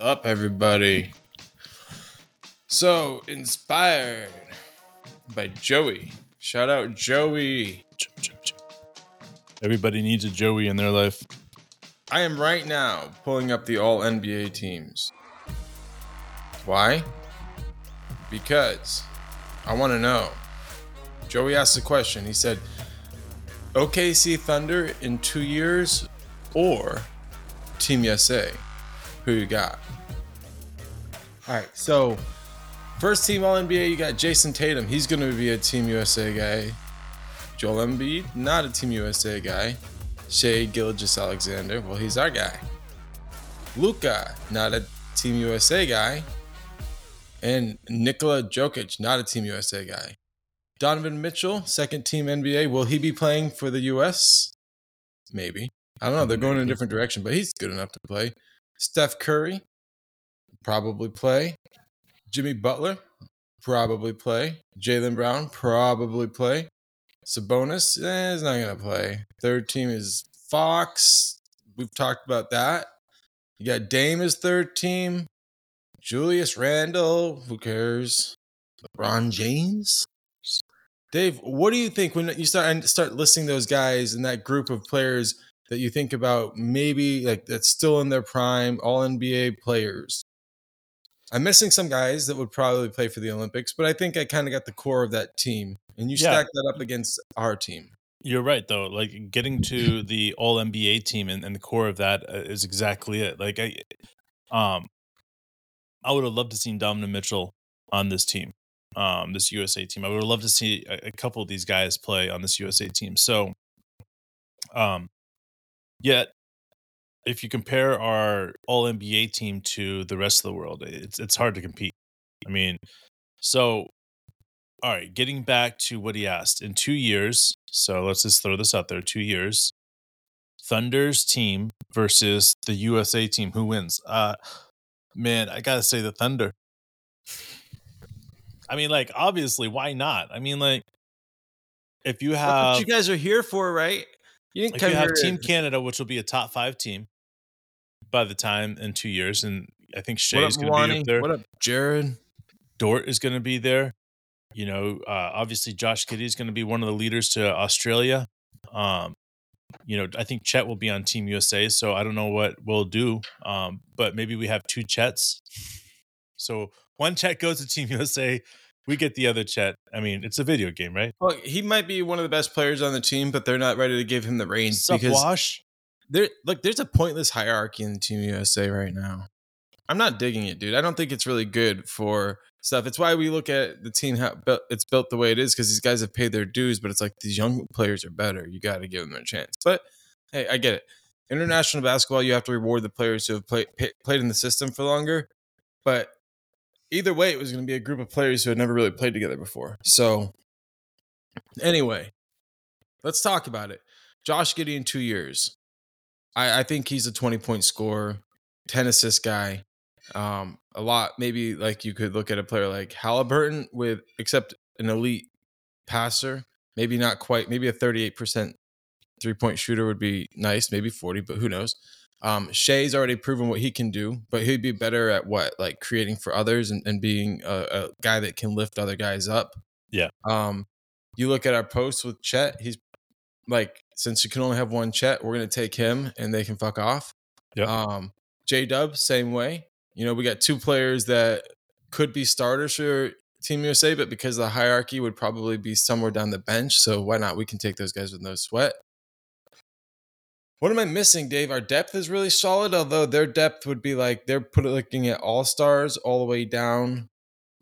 up, everybody? So inspired by Joey. Shout out Joey. Everybody needs a Joey in their life. I am right now pulling up the all NBA teams. Why? Because I want to know. Joey asked a question. He said, OKC Thunder in two years or Team USA? Who you got? All right, so first team All NBA, you got Jayson Tatum. He's going to be a Team USA guy. Joel Embiid, not a Team USA guy. Shai Gilgeous-Alexander, well, he's our guy. Luka, not a Team USA guy. And Nikola Jokic, not a Team USA guy. Donovan Mitchell, second team NBA. Will he be playing for the US? Maybe. I don't know. They're going in a different direction, but he's good enough to play. Steph Curry, probably play. Jimmy Butler, probably play. Jaylen Brown, probably play. Sabonis eh, is not going to play. Third team is Fox. We've talked about that. You got Dame as third team. Julius Randle. Who cares? LeBron James. Dave, what do you think when you start start listing those guys in that group of players that you think about maybe like that's still in their prime, all NBA players? I'm missing some guys that would probably play for the Olympics, but I think I kind of got the core of that team. And you Yeah. stack that up against our team. You're right though. Like getting to the All NBA team and, and the core of that uh, exactly it. Like I, um, I would have loved to see Donovan Mitchell on this team, um, this USA team. I would have loved to see a, a couple of these guys play on this USA team. So, um, yet if you compare our All NBA team to the rest of the world, it's it's hard to compete. I mean, so all right, getting back to what he asked in two years. So let's just throw this out there: two years. Thunder's team versus the USA team. Who wins? Uh, man, I gotta say the Thunder. I mean, like obviously, why not? I mean, like if you That's have what you guys are here for, right? You didn't like you have Team Canada, which will be a top five team by the time in two years, and I think Shai's going to be up there. What up, Jared? Dort is going to be there. You know, uh, obviously Josh Giddey is going to be one of the leaders to Australia. Um, you know, I think Chet will be on Team USA, so I don't know what we'll do. Um, but maybe we have two Chets. So one Chet goes to Team USA, we get the other Chet. I mean, it's a video game, right? Well, he might be one of the best players on the team, but they're not ready to give him the reins Sup, because Wash? there look there's a pointless hierarchy in Team USA right now. I'm not digging it, dude. I don't think it's really good for stuff. It's why we look at the team how it's built the way it is because these guys have paid their dues, but it's like these young players are better. You got to give them a chance. But hey, I get it. International basketball, you have to reward the players who have played played in the system for longer. But either way, it was going to be a group of players who had never really played together before. So anyway, let's talk about it. Josh Giddey in two years. I, I think he's a 20 point scorer, 10 assist guy. Um, a lot, maybe like you could look at a player like Halliburton with except an elite passer, maybe not quite, maybe a 38% three point shooter would be nice, maybe 40, but who knows? Um, Shai's already proven what he can do, but he'd be better at what? Like creating for others and, and being a, a guy that can lift other guys up. Yeah. Um, you look at our posts with Chet, he's like, since you can only have one Chet, we're gonna take him and they can fuck off. Yeah. Um, J Dub, same way. You know, we got two players that could be starters for Team USA, but because the hierarchy would probably be somewhere down the bench. So why not? We can take those guys with no sweat. What am I missing, Dave? Our depth is really solid, although their depth would be like they're put looking at all stars all the way down,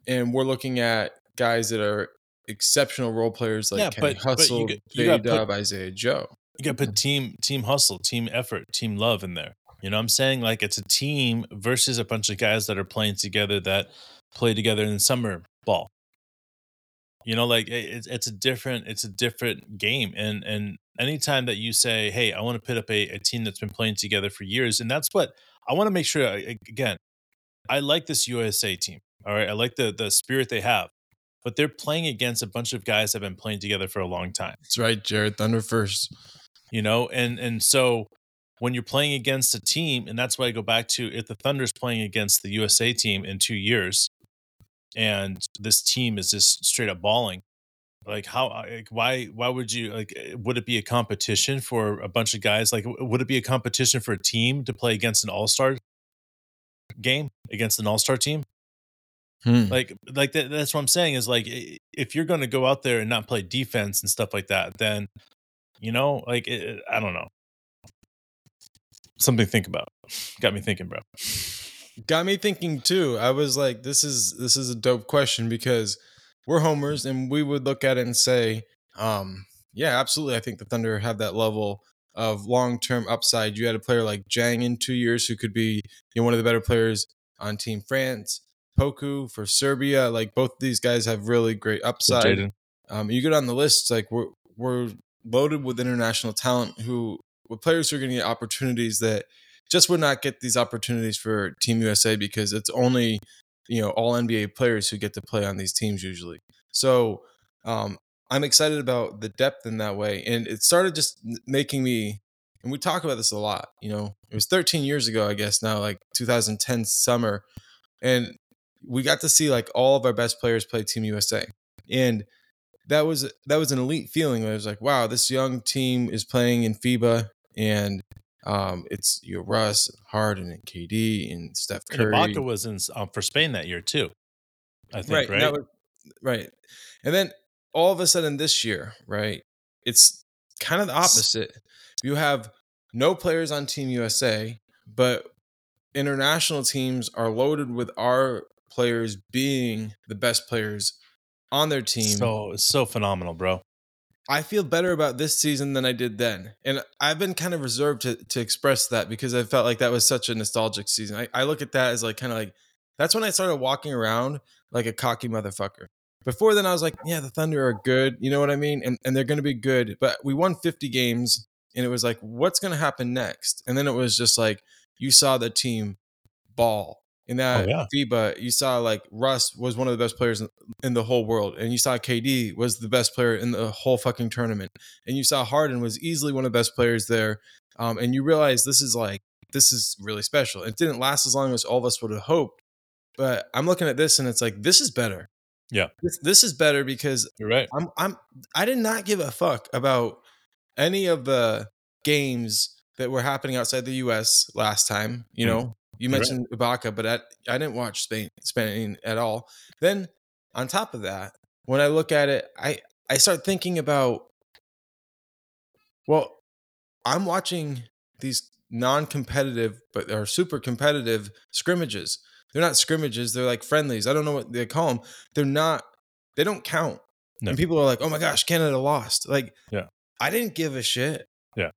and we're looking at guys that are exceptional role players like Yeah, Kenny but- but you Hustle, got- you got put- Isaiah Joe. You got to put team team hustle, team effort, team love in there. You know what I'm saying? Like it's a team versus a bunch of guys that are playing together that play together in summer ball. You know, like it- it's it's a different it's a different game. And and anytime that you say, "Hey, I want to put up a, a team that's been playing together for years," and that's what I want to make sure. I- Again, I like this USA team. All right, I like the the spirit they have, but they're playing against a bunch of guys that have been playing together for a long time That's right, Jared Thunder first. you know and and so when you're playing against a team, and that's why I go back to if the Thunder's playing against the USA team in two years, and this team is just straight up balling. Like how? Like why? Why would you like? eh, Would it be a competition for a bunch of guys? Like, would it be a competition for a team to play against an All Star game against an All Star team? Hmm. Like, like that, that's what I'm saying is like, if you're going to go out there and not play defense and stuff like that, then you know, like, it, I don't know, something to think about. Got me thinking, bro. Got me thinking too. I was like, this is this is a dope question because we're homers and we would look at it and say, um, yeah, absolutely. I think the Thunder have that level of long term upside. You had a player like Dieng in two years who could be you know, one of the better players on Team France. Poku for Serbia, like both of these guys have really great upside. Um, you get on the list, like we're we're loaded with international talent who with players who are going to get opportunities that just would not get these opportunities for Team USA because it's only you know all NBA players who get to play on these teams usually. So um, I'm excited about the depth in that way, and it started just making me. And we talk about this a lot. You know, it was 13 years ago, I guess now, like 2010 summer, and we got to see like all of our best players play Team USA, and that was that was an elite feeling. I was like, wow, this young team is playing in FIBA, and um, it's you know, Russ, Harden, and KD, and Steph Curry. And. Ibaka was in um, for Spain that year too. I think right, right. was- right, and then all of a sudden this year, right, it's kind of the opposite. You have no players on Team USA, but international teams are loaded with our players being the best players on their team. So it's so phenomenal, bro. I feel better about this season than I did then. And I've been kind of reserved to, to express that because I felt like that was such a nostalgic season. I, I look at that as like kind of like that's when I started walking around like a cocky motherfucker. Before then, I was like, yeah, the Thunder are good. You know what I mean? And, and they're going to be good. But we won 50 games and it was like, what's going to happen next? And then it was just like, you saw the team ball. In that yeah. FIBA, you saw like Russ was one of the best players in, in the whole world, and you saw KD was the best player in the whole fucking tournament, and you saw Harden was easily one of the best players there, um, and you realize this is like this is really special. It didn't last as long as all of us would have hoped, but I'm looking at this and it's like this is better. Yeah. this, this is better because You're right. I'm I'm I did not give a fuck about any of the games that were happening outside the U.S. last time. You Mhm. know, you Right. mentioned Ibaka, but I, I didn't watch Spain Spain at all. Then on top of that, when I look at it, I I start thinking about well, I'm watching these non-competitive but are super competitive scrimmages. They're not scrimmages; they're like friendlies. I don't know what they call them. They're not. They don't count. No. And people are like, "Oh my gosh, Canada lost!" Like, Yeah. I didn't give a shit. Yeah.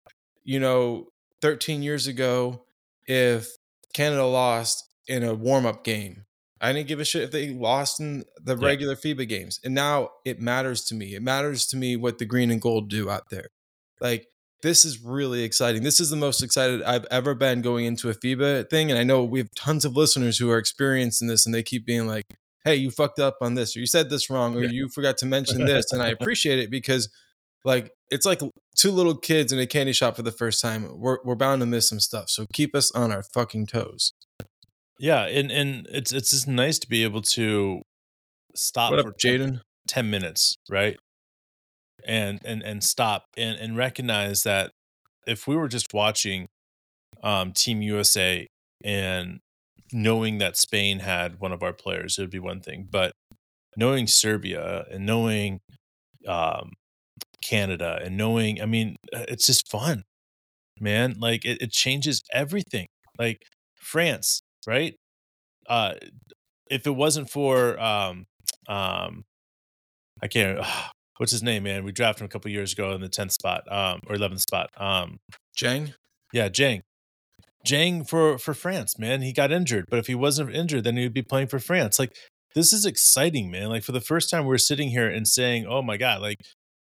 You know, 13 years ago, if Canada lost in a warm-up game, I didn't give a shit if they lost in the Yeah. regular FIBA games. And now it matters to me. It matters to me what the green and gold do out there. Like this is really exciting. This is the most excited I've ever been going into a FIBA thing. And I know we have tons of listeners who are experiencing this and they keep being like, hey, you fucked up on this, or you said this wrong, or Yeah. you forgot to mention this. And I appreciate it because like it's like two little kids in a candy shop for the first time. We're we're bound to miss some stuff. So keep us on our fucking toes. Yeah, and and it's it's just nice to be able to stop What for Jaden? 10 minutes right and and and stop and and recognize that if we were just watching um team usa and knowing that spain had one of our players it would be one thing but knowing serbia and knowing um canada and knowing i mean uh, it's just fun man like it, it changes everything like france right uh if it wasn't for um um I can't. what's his name, man? We drafted him a couple years ago in the tenth spot, um, or eleventh spot. Um, Dieng? yeah, Dieng. Dieng for for France, man. He got injured, but if he wasn't injured, then he would be playing for France. Like this is exciting, man. Like for the first time, we're sitting here and saying, "Oh my god!" Like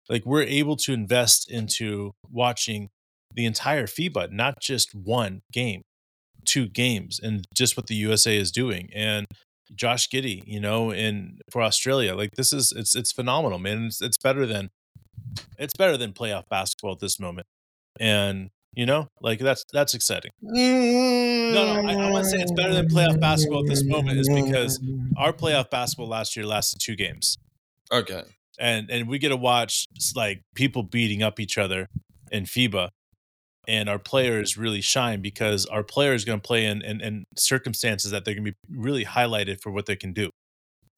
like we're able to invest into watching the entire FIBA, not just one game, two games, and just what the USA is doing. And Josh Giddey, you know, in for Australia, like this is it's it's phenomenal, man. It's it's better than it's better than playoff basketball at this moment. And You know, like that's that's exciting. No, no, I, I want to say it's better than playoff basketball at this moment, is because our playoff basketball last year lasted two games, Okay. And and we get to watch like people beating up each other in FIBA, and our players really shine because our players going to play in, in in circumstances that they're going to be really highlighted for what they can do.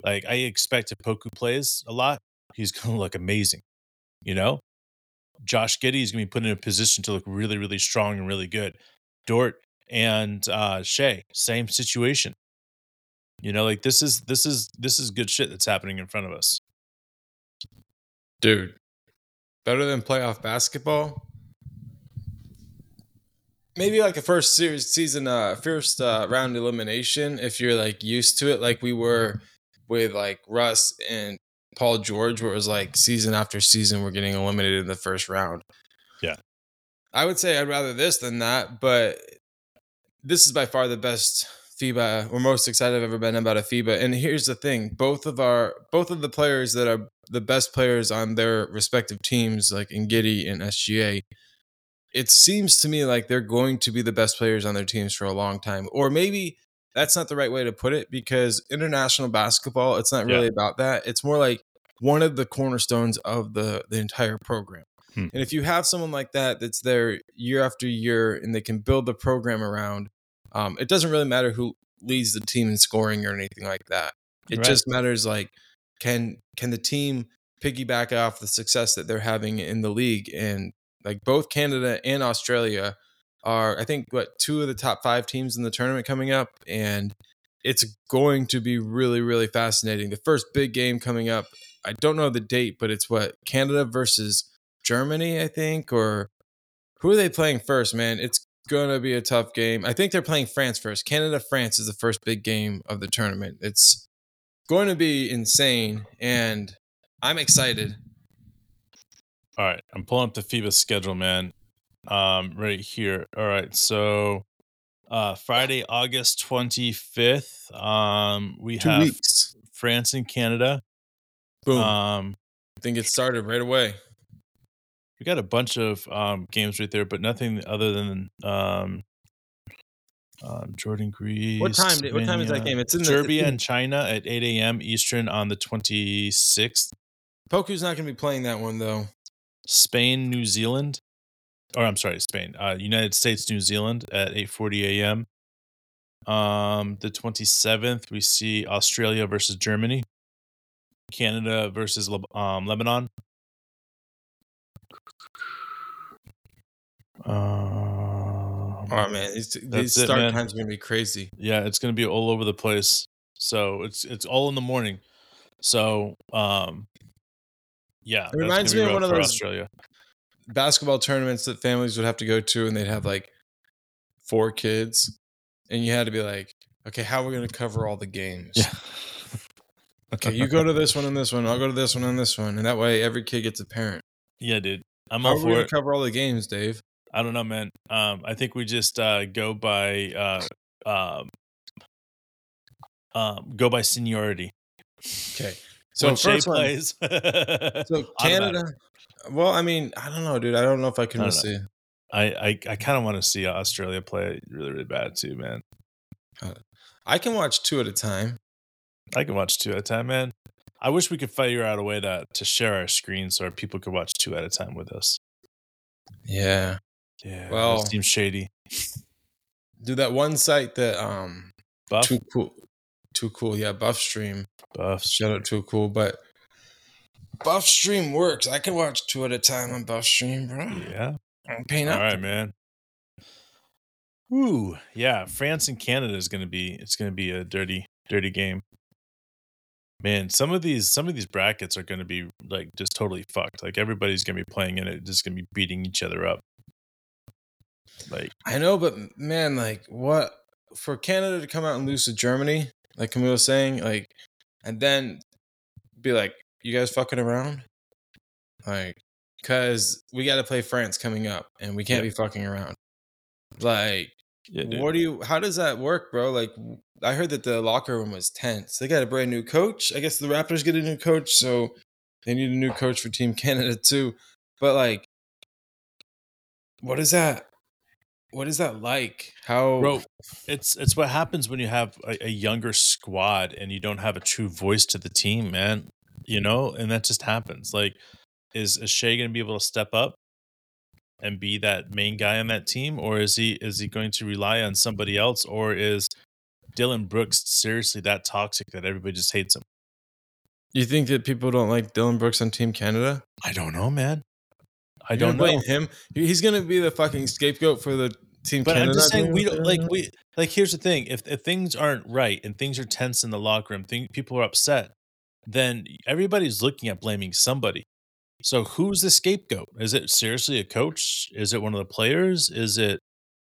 Like I expect if Poku plays a lot, he's going to look amazing. You know, Josh Giddey is going to be put in a position to look really, really strong and really good. Dort and uh Shai, same situation. You know, like this is this is this is good shit that's happening in front of us. Dude. Better than playoff basketball? Maybe like a first series season uh first uh round elimination if you're like used to it like we were with like Russ and Paul George where it was like season after season we're getting eliminated in the first round. Yeah. I would say I'd rather this than that, but this is by far the best FIBA or most excited I've ever been about a FIBA. And here's the thing: both of our both of the players that are the best players on their respective teams, like in Giddey and SGA, it seems to me like they're going to be the best players on their teams for a long time. Or maybe that's not the right way to put it because international basketball, it's not really Yeah. about that. It's more like one of the cornerstones of the the entire program. Hmm. And if you have someone like that that's there year after year and they can build the program around, um, it doesn't really matter who leads the team in scoring or anything like that. It Right. just matters like can can the team piggyback off the success that they're having in the league and like both Canada and Australia are I think what two of the top 5 teams in the tournament coming up and it's going to be really really fascinating. The first big game coming up, I don't know the date, but it's what Canada versus Germany, I think or who are they playing first, man? It's going to be a tough game. I think they're playing France first. Canada France is the first big game of the tournament. It's going to be insane and I'm excited. All right, I'm pulling up the FIBA schedule, man. Um, right here. All right, so uh Friday, August 25th, um, we 2 have weeks. France and Canada. Boom. Um, I think it started right away. We got a bunch of um games right there, but nothing other than um, um Jordan Greece. What time did- what time is that game? It's in Serbia and China at 8 a.m. Eastern on the 26th. Poku's not going to be playing that one though. Spain, New Zealand, or I'm sorry, Spain, uh, United States, New Zealand at 8:40 a.m. Um, the 27th, we see Australia versus Germany, Canada versus Leb- um, Lebanon. Um, Oh man, these, these it, start man. times are to be crazy. yeah, it's gonna be all over the place. So it's it's all in the morning. So um, yeah, that's reminds me of one of those- Australia. Basketball tournaments that families would have to go to and they'd have like four kids and you had to be like, "Okay, how are we to cover all the games?" Yeah. Okay, you go to this one and this one. I'll go to this one and this one, and that way every kid gets a parent. yeah, dude. I'm How all for it. cover all the games, Dave? I don't know, man. Um, I think we just uh, go by uh, um, um, go by seniority. Okay, so when Shai first one, plays, so Canada. Well, I mean, I don't know, dude. I don't know if I can I see. I I, I kind of want to see Australia play really really bad too, man. I can watch two at a time. I can watch two at a time, man. I wish we could figure out a way to to share our screen so our people could watch two at a time with us. Yeah, Yeah, Well- that seems shady. do that one site that um Buff, too cool, too cool. Yeah, Buff Stream. buff. Shout out too cool, but Buff Stream works. I can watch two at a time on Buff Stream, bro. Yeah. I'm paying All up. All right, man. Ooh, yeah. France and Canada is gonna be it's gonna be a dirty, dirty game. Man, some of these some of these brackets are gonna be like just totally fucked. Like everybody's gonna be playing in it, just gonna be beating each other up. Like, I know, but man, like what for Canada to come out and lose to Germany, like Camille was saying, like, and then be like, you guys fucking around, like, because we got to play France coming up, and we can't Yeah. be fucking around. Like, yeah, what do you? How does that work, bro? Like, I heard that the locker room was tense. They got a brand new coach. I guess the Raptors get a new coach, so they need a new coach for Team Canada too. But like, what is that? What is that like? How bro it's it's what happens when you have a, a younger squad and you don't have a true voice to the team man you know and that just happens like is is Shai going to be able to step up and be that main guy on that team or is he is he going to rely on somebody else or is Dillon Brooks seriously that toxic that everybody just hates him you think that people don't like Dillon Brooks on Team Canada? I don't know man I don't gonna know blame him. He's gonna be the fucking scapegoat for the Team But Canada. I'm just saying we don't like we like here's the thing if if things aren't right and things are tense in the locker room, thing, people are upset, then everybody's looking at blaming somebody. So who's the scapegoat? Is it seriously a coach? Is it one of the players? Is it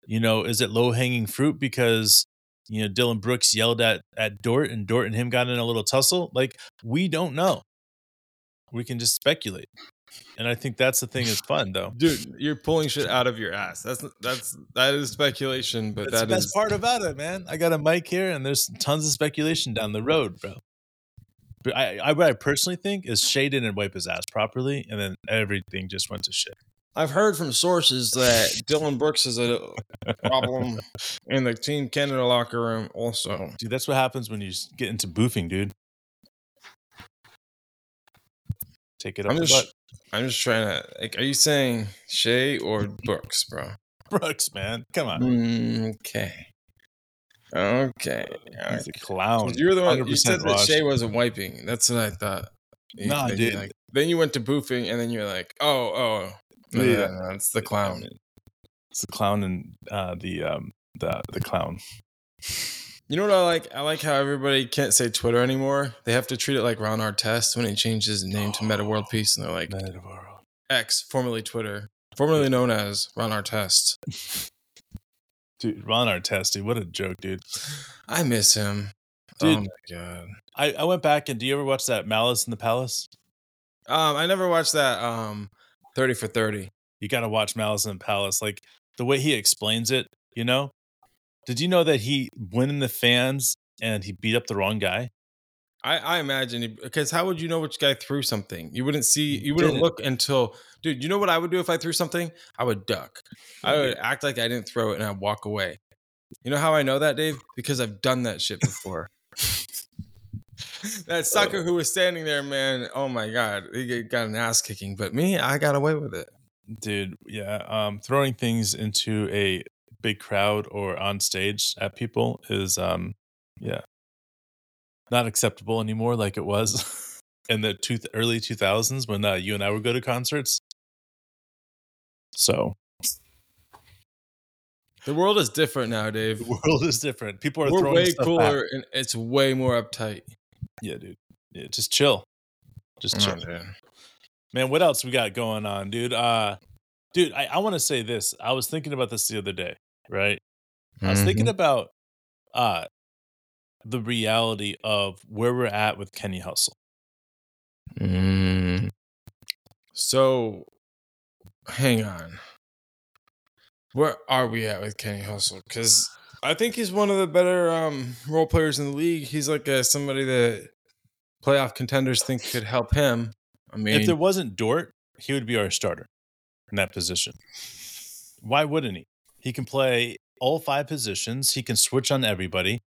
you know, is it low hanging fruit because you know Dillon Brooks yelled at at Dort and Dort and him got in a little tussle? Like we don't know. We can just speculate. And I think that's the thing is fun though. dude, you're pulling shit out of your ass. That's that's that is speculation, but That's that the best is part about it, man. I got a mic here, and there's tons of speculation down the road, bro. But I, I what I personally think is Shai didn't wipe his ass properly, and then everything just went to shit. I've heard from sources that Dillon Brooks is a problem in the Team Canada locker room. Also, Dude, that's what happens when you get into boofing, dude. Take it up I'm just I'm just trying to like. Are you saying Shai or Brooks, bro? Brooks, man. Come on. Mm, Okay. Okay. He's a clown. You're the one. You said that. Shai wasn't wiping. That's what I thought. You- Nah, you dude. like- then you went to boofing, and then you're like, oh, oh, no, Yeah. no, no, no, it's the clown. It's the clown and uh, the um the the clown. You know what I like? I like how everybody can't say Twitter anymore. They have to treat it like Ron Artest when he changed his name to Metta World Peace, and they're like our own. X, formerly Twitter, formerly known as Ron Artest. Dude, Ron Artest, dude, what a joke, dude. I miss him. Dude. oh my god. I, I went back and do you ever watch that Malice in the Palace? Um, I never watched that. Um, thirty for thirty. you got to watch Malice in the Palace. Like the way he explains it, you know? Did you know that he went in the fans and he beat up the wrong guy? I, I imagine because how would you know which guy threw something? You wouldn't see. You wouldn't Didn't. look until, dude. You know what I would do if I threw something? I would duck. I would act like I didn't throw it and I'd walk away. You know how I know that, Dave? Because I've done that shit before. that sucker who was standing there, man. Oh my god, he got an ass kicking. But me, I got away with it. Dude, yeah. Um, throwing things into a big crowd or on stage at people is, um, yeah, not acceptable anymore like it was in the two, early 2000s when uh, you and I would go to concerts. So The world is different now, Dave. the world is different. People are We're throwing way stuff back. and it's way more uptight. Yeah, dude. Yeah, just chill. Just chill. Oh, dude. Man, what else we got going on, dude? Uh dude, I, I want to say this. I was thinking about this the other day, right? I was thinking Mhm. about uh the reality of where we're at with Kenny Hustle. Mm. So, hang on. Where are we at with Kenny Hustle? Because I think he's one of the better um, role players in the league. He's like a, somebody that playoff contenders think could help him. I mean, if there wasn't Dort, he would be our starter in that position. Why wouldn't he? He can play all five positions. He can switch on everybody.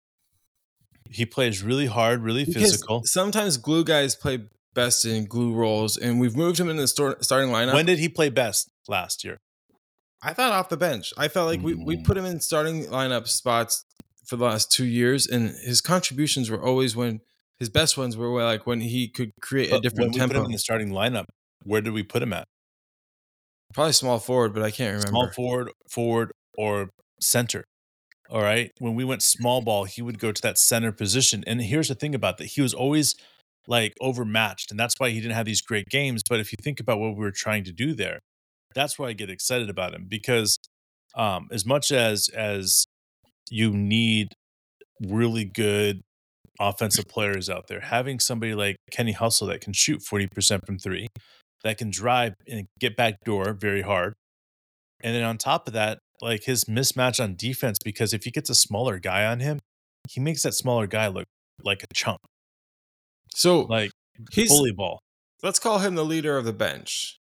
He plays really hard, really because physical. Sometimes glue guys play best in glue roles, and we've moved him in the starting lineup. When did he play best last year? I thought off the bench. I felt like we, we Mm. put him in starting lineup spots for the last two years, and his contributions were always when his best ones were like when he could create a But when different we put him tempo. in the starting lineup, where did we put him at? Probably small forward, but I can't remember. small forward, forward, or center. All right. When we went small ball, he would go to that center position. And here's the thing about that he was always like overmatched. And that's why he didn't have these great games. But if you think about what we were trying to do there, that's why I get excited about him because um, as much as as you need really good offensive players out there, having somebody like Kenny Hustle that can shoot 40% from three, that can drive and get back door very hard. And then on top of that, like his mismatch on defense, because if he gets a smaller guy on him, he makes that smaller guy look like a chump, so like he's bully ball. let's call him the leader of the bench.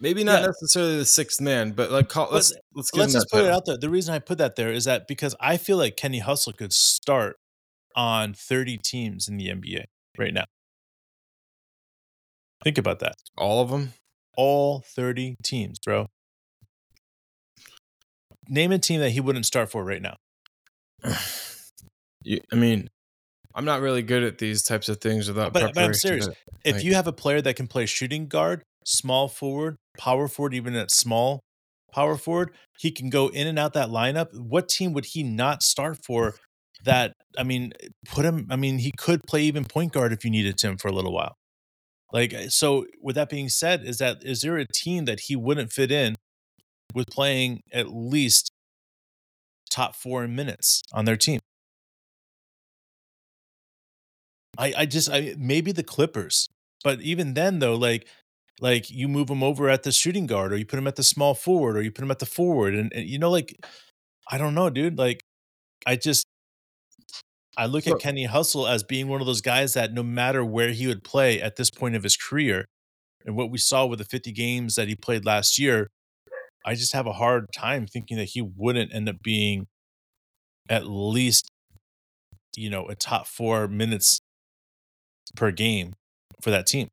Maybe not Yeah. necessarily the sixth man, but like call, let's let's give Let's him just put it out there. The reason I put that there is that because I feel like Kenny Hustle could start on 30 teams in the NBA right now. Think about that. All of them. All 30 teams, bro. Name a team that he wouldn't start for right now. You, I mean, I'm not really good at these types of things without But- but I'm serious. but, If you have a player that can play shooting guard, small forward, power forward, even at small power forward, he can go in and out that lineup. What team would he not start for? That I mean, put him. I mean, he could play even point guard if you needed him for a little while. Like so. With that being said, is that is there a team that he wouldn't fit in with playing at least top four in minutes on their team? I I just I maybe the Clippers, but even then though, like like you move him over at the shooting guard, or you put him at the small forward, or you put him at the forward, and, and you know, like I don't know, dude. Like I just I look So- at Kenny Hustle as being one of those guys that no matter where he would play at this point of his career, and what we saw with the 50 games that he played last year, I just have a hard time thinking that he wouldn't end up being at least, you know, a top four minutes per game for that team.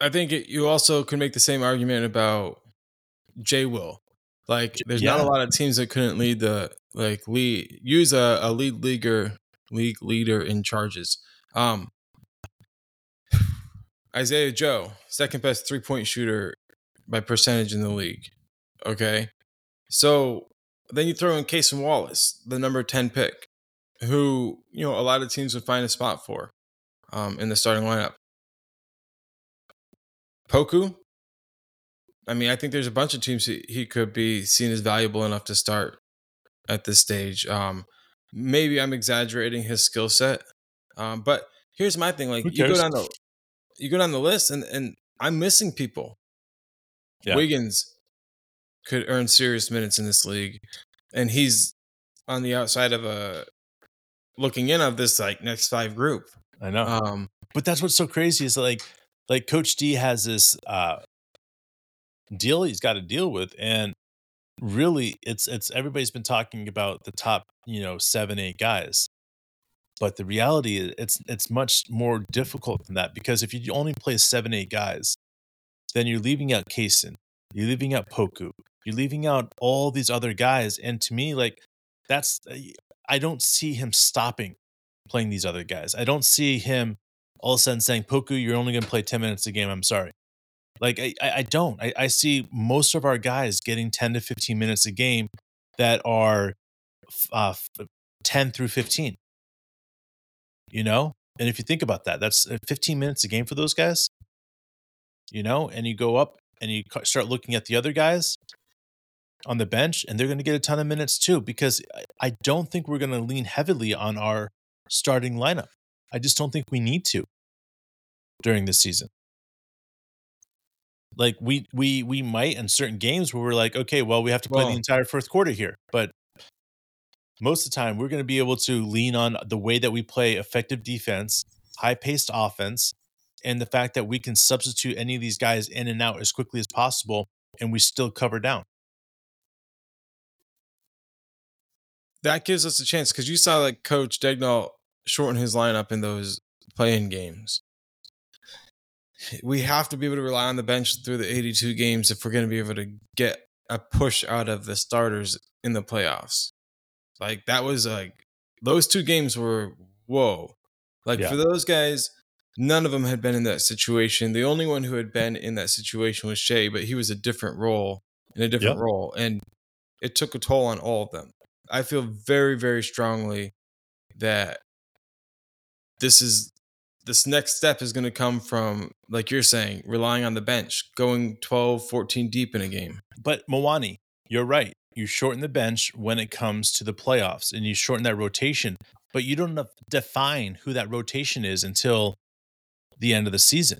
I think it, you also could make the same argument about Jay Will. Like, there's not a lot of teams that couldn't lead the like lead use a, a lead leaguer league leader in charges. Um, Isaiah Joe, second best three point shooter by percentage in the league. Okay, so then you throw in Cason Wallace, the number ten pick, who you know a lot of teams would find a spot for um, in the starting lineup. Poku. I mean, I think there's a bunch of teams he, he could be seen as valuable enough to start at this stage. Um, maybe I'm exaggerating his skill set, um, but here's my thing: like you go down the you go down the list, and and I'm missing people. Yeah. Wiggins could earn serious minutes in this league, and he's on the outside of a looking in of this like next five group. I know. Um, but that's what's so crazy is like like coach d has this uh deal he's got to deal with and really it's it's everybody's been talking about the top you know seven eight guys but the reality is it's it's much more difficult than that because if you only play seven eight guys then you're leaving out Cason, you're leaving out Poku, you're leaving out all these other guys. And to me, like that's I don't see him stopping playing these other guys. I don't see him all of a sudden saying, Poku, you're only gonna play 10 minutes a game. I'm sorry. Like I, I I don't. I, I see most of our guys getting 10 to 15 minutes a game that are uh, 10 through 15. You know? And if you think about that, that's uh, 15 minutes a game for those guys you know, and you go up and you start looking at the other guys on the bench, and they're going to get a ton of minutes too. Because I- don't think we're going to lean heavily on our starting lineup. I just don't think we need to during this season. Like we we we might in certain games where we're like, okay, well, we have to play Well- the entire first quarter here, but most of the time we're going to be able to lean on the way that we play effective defense, high paced offense, and the fact that we can substitute any of these guys in and out as quickly as possible and we still cover down. that gives us a chance because you saw like Coach Daigneault shorten his lineup in those playing games. We have to be able to rely on the bench through the 82 games if we're going to be able to get a push out of the starters in the playoffs. Like that was like those two games were whoa. Like Yeah. for those guys, none of them had been in that situation. The only one who had been in that situation was Shai, but he was a different role in a different Yep. role, and it took a toll on all of them. I feel very, very strongly that this is this next step is going to come from, like you're saying, relying on the bench, going 12, 14 deep in a game. But Mwani, you're right. You shorten the bench when it comes to the playoffs and you shorten that rotation, but you don't define who that rotation is until the end of the season.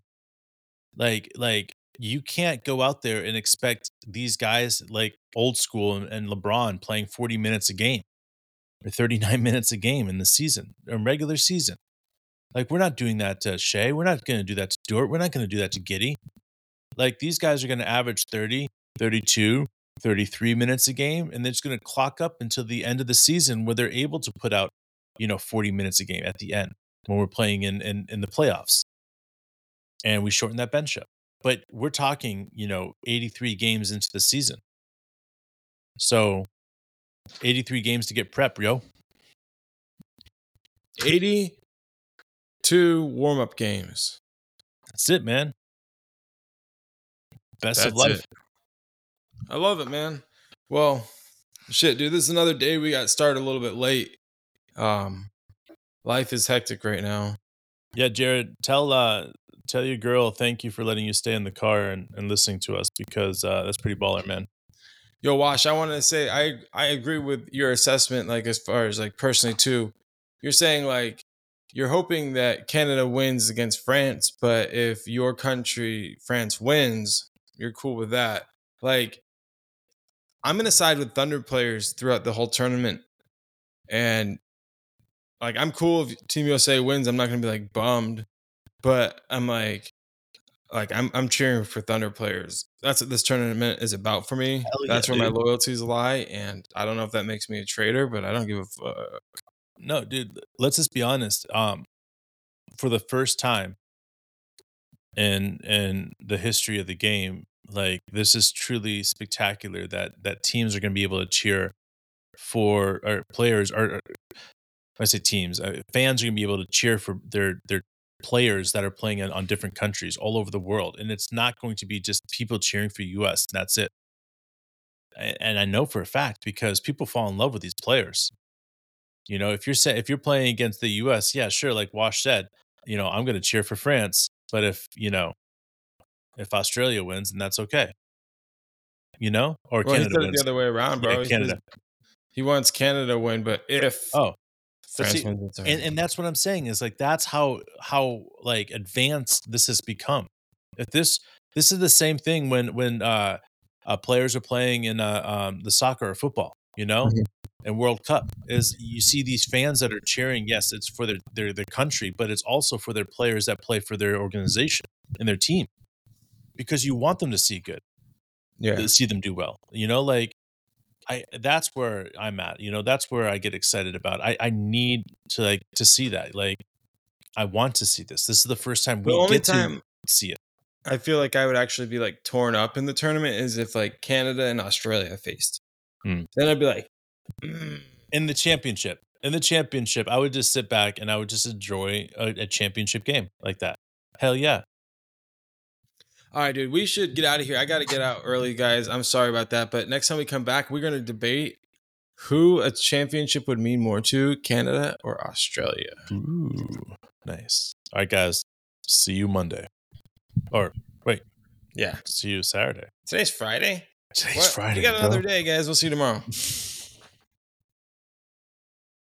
Like, like you can't go out there and expect these guys like old school and, and LeBron playing 40 minutes a game or 39 minutes a game in the season or regular season. Like, we're not doing that to Shai. We're not going to do that to Dort. We're not going to do that to Giddey. Like these guys are going to average 30, 32, 33 minutes a game, and they're just going to clock up until the end of the season where they're able to put out, you know, 40 minutes a game at the end when we're playing in in, in the playoffs. And we shorten that bench up. But we're talking, you know, 83 games into the season. So 83 games to get prep, yo. 82 warm up games. That's it, man. Best of life. it. I love it, man. Well, shit, dude, this is another day we got started a little bit late. Um, life is hectic right now. Yeah, Jared, tell uh tell your girl thank you for letting you stay in the car and, and listening to us because uh that's pretty baller, man. Yo, Wash, I wanted to say I I agree with your assessment, like as far as like personally too. You're saying like you're hoping that Canada wins against France, but if your country, France, wins, you're cool with that. Like, I'm gonna side with Thunder players throughout the whole tournament, and like I'm cool if Team USA wins. I'm not gonna be like bummed, but I'm like, like I'm I'm cheering for Thunder players. That's what this tournament is about for me. Hell yeah, That's where my loyalties lie, and I don't know if that makes me a traitor, but I don't give a fuck. No, dude, let's just be honest. Um for the first time in in the history of the game, like this is truly spectacular that that teams are going to be able to cheer for or players or, or I say teams, uh, fans are going to be able to cheer for their their players that are playing on, on different countries all over the world, and it's not going to be just people cheering for U.S. and that's it. And I know for a fact because people fall in love with these players. You know, if you're sa- if you're playing against the U.S., yeah, sure, like Wash said, you know, I'm going to cheer for France, but if you know, if Australia wins, then that's okay. You know, or Well, he Canada said it wins. the other way around, Yeah, bro. He Canada. says He wants Canada to win, but if Oh, see, and and that's what I'm saying is like that's how how like advanced this has become. If this this is the same thing when when uh, uh players are playing in uh, um the soccer or football, you know, Mhm. and World Cup is you see these fans that are cheering. Yes, it's for their their their country, but it's also for their players that play for their organization and their team because you want them to see good yeah. see them do well. You know, like I that's where I'm at. You know, that's where I get excited about. I I need to like to see that. Like I want to see this. This is the first time we The only get time to see it. I feel like I would actually be like torn up in the tournament is if like Canada and Australia faced. Hmm. Then I'd be like, mm. In the championship. In the championship, I would just sit back and I would just enjoy a, a championship game like that. Hell yeah. All right, dude, we should get out of here. I got to get out early, guys. I'm sorry about that. But next time we come back, we're going to debate who a championship would mean more to Canada or Australia. Ooh, nice. All right, guys. See you Monday. Or wait. Yeah. see you Saturday. Today's Friday. Today's What? Friday. We got bro. another day, guys. We'll see you tomorrow.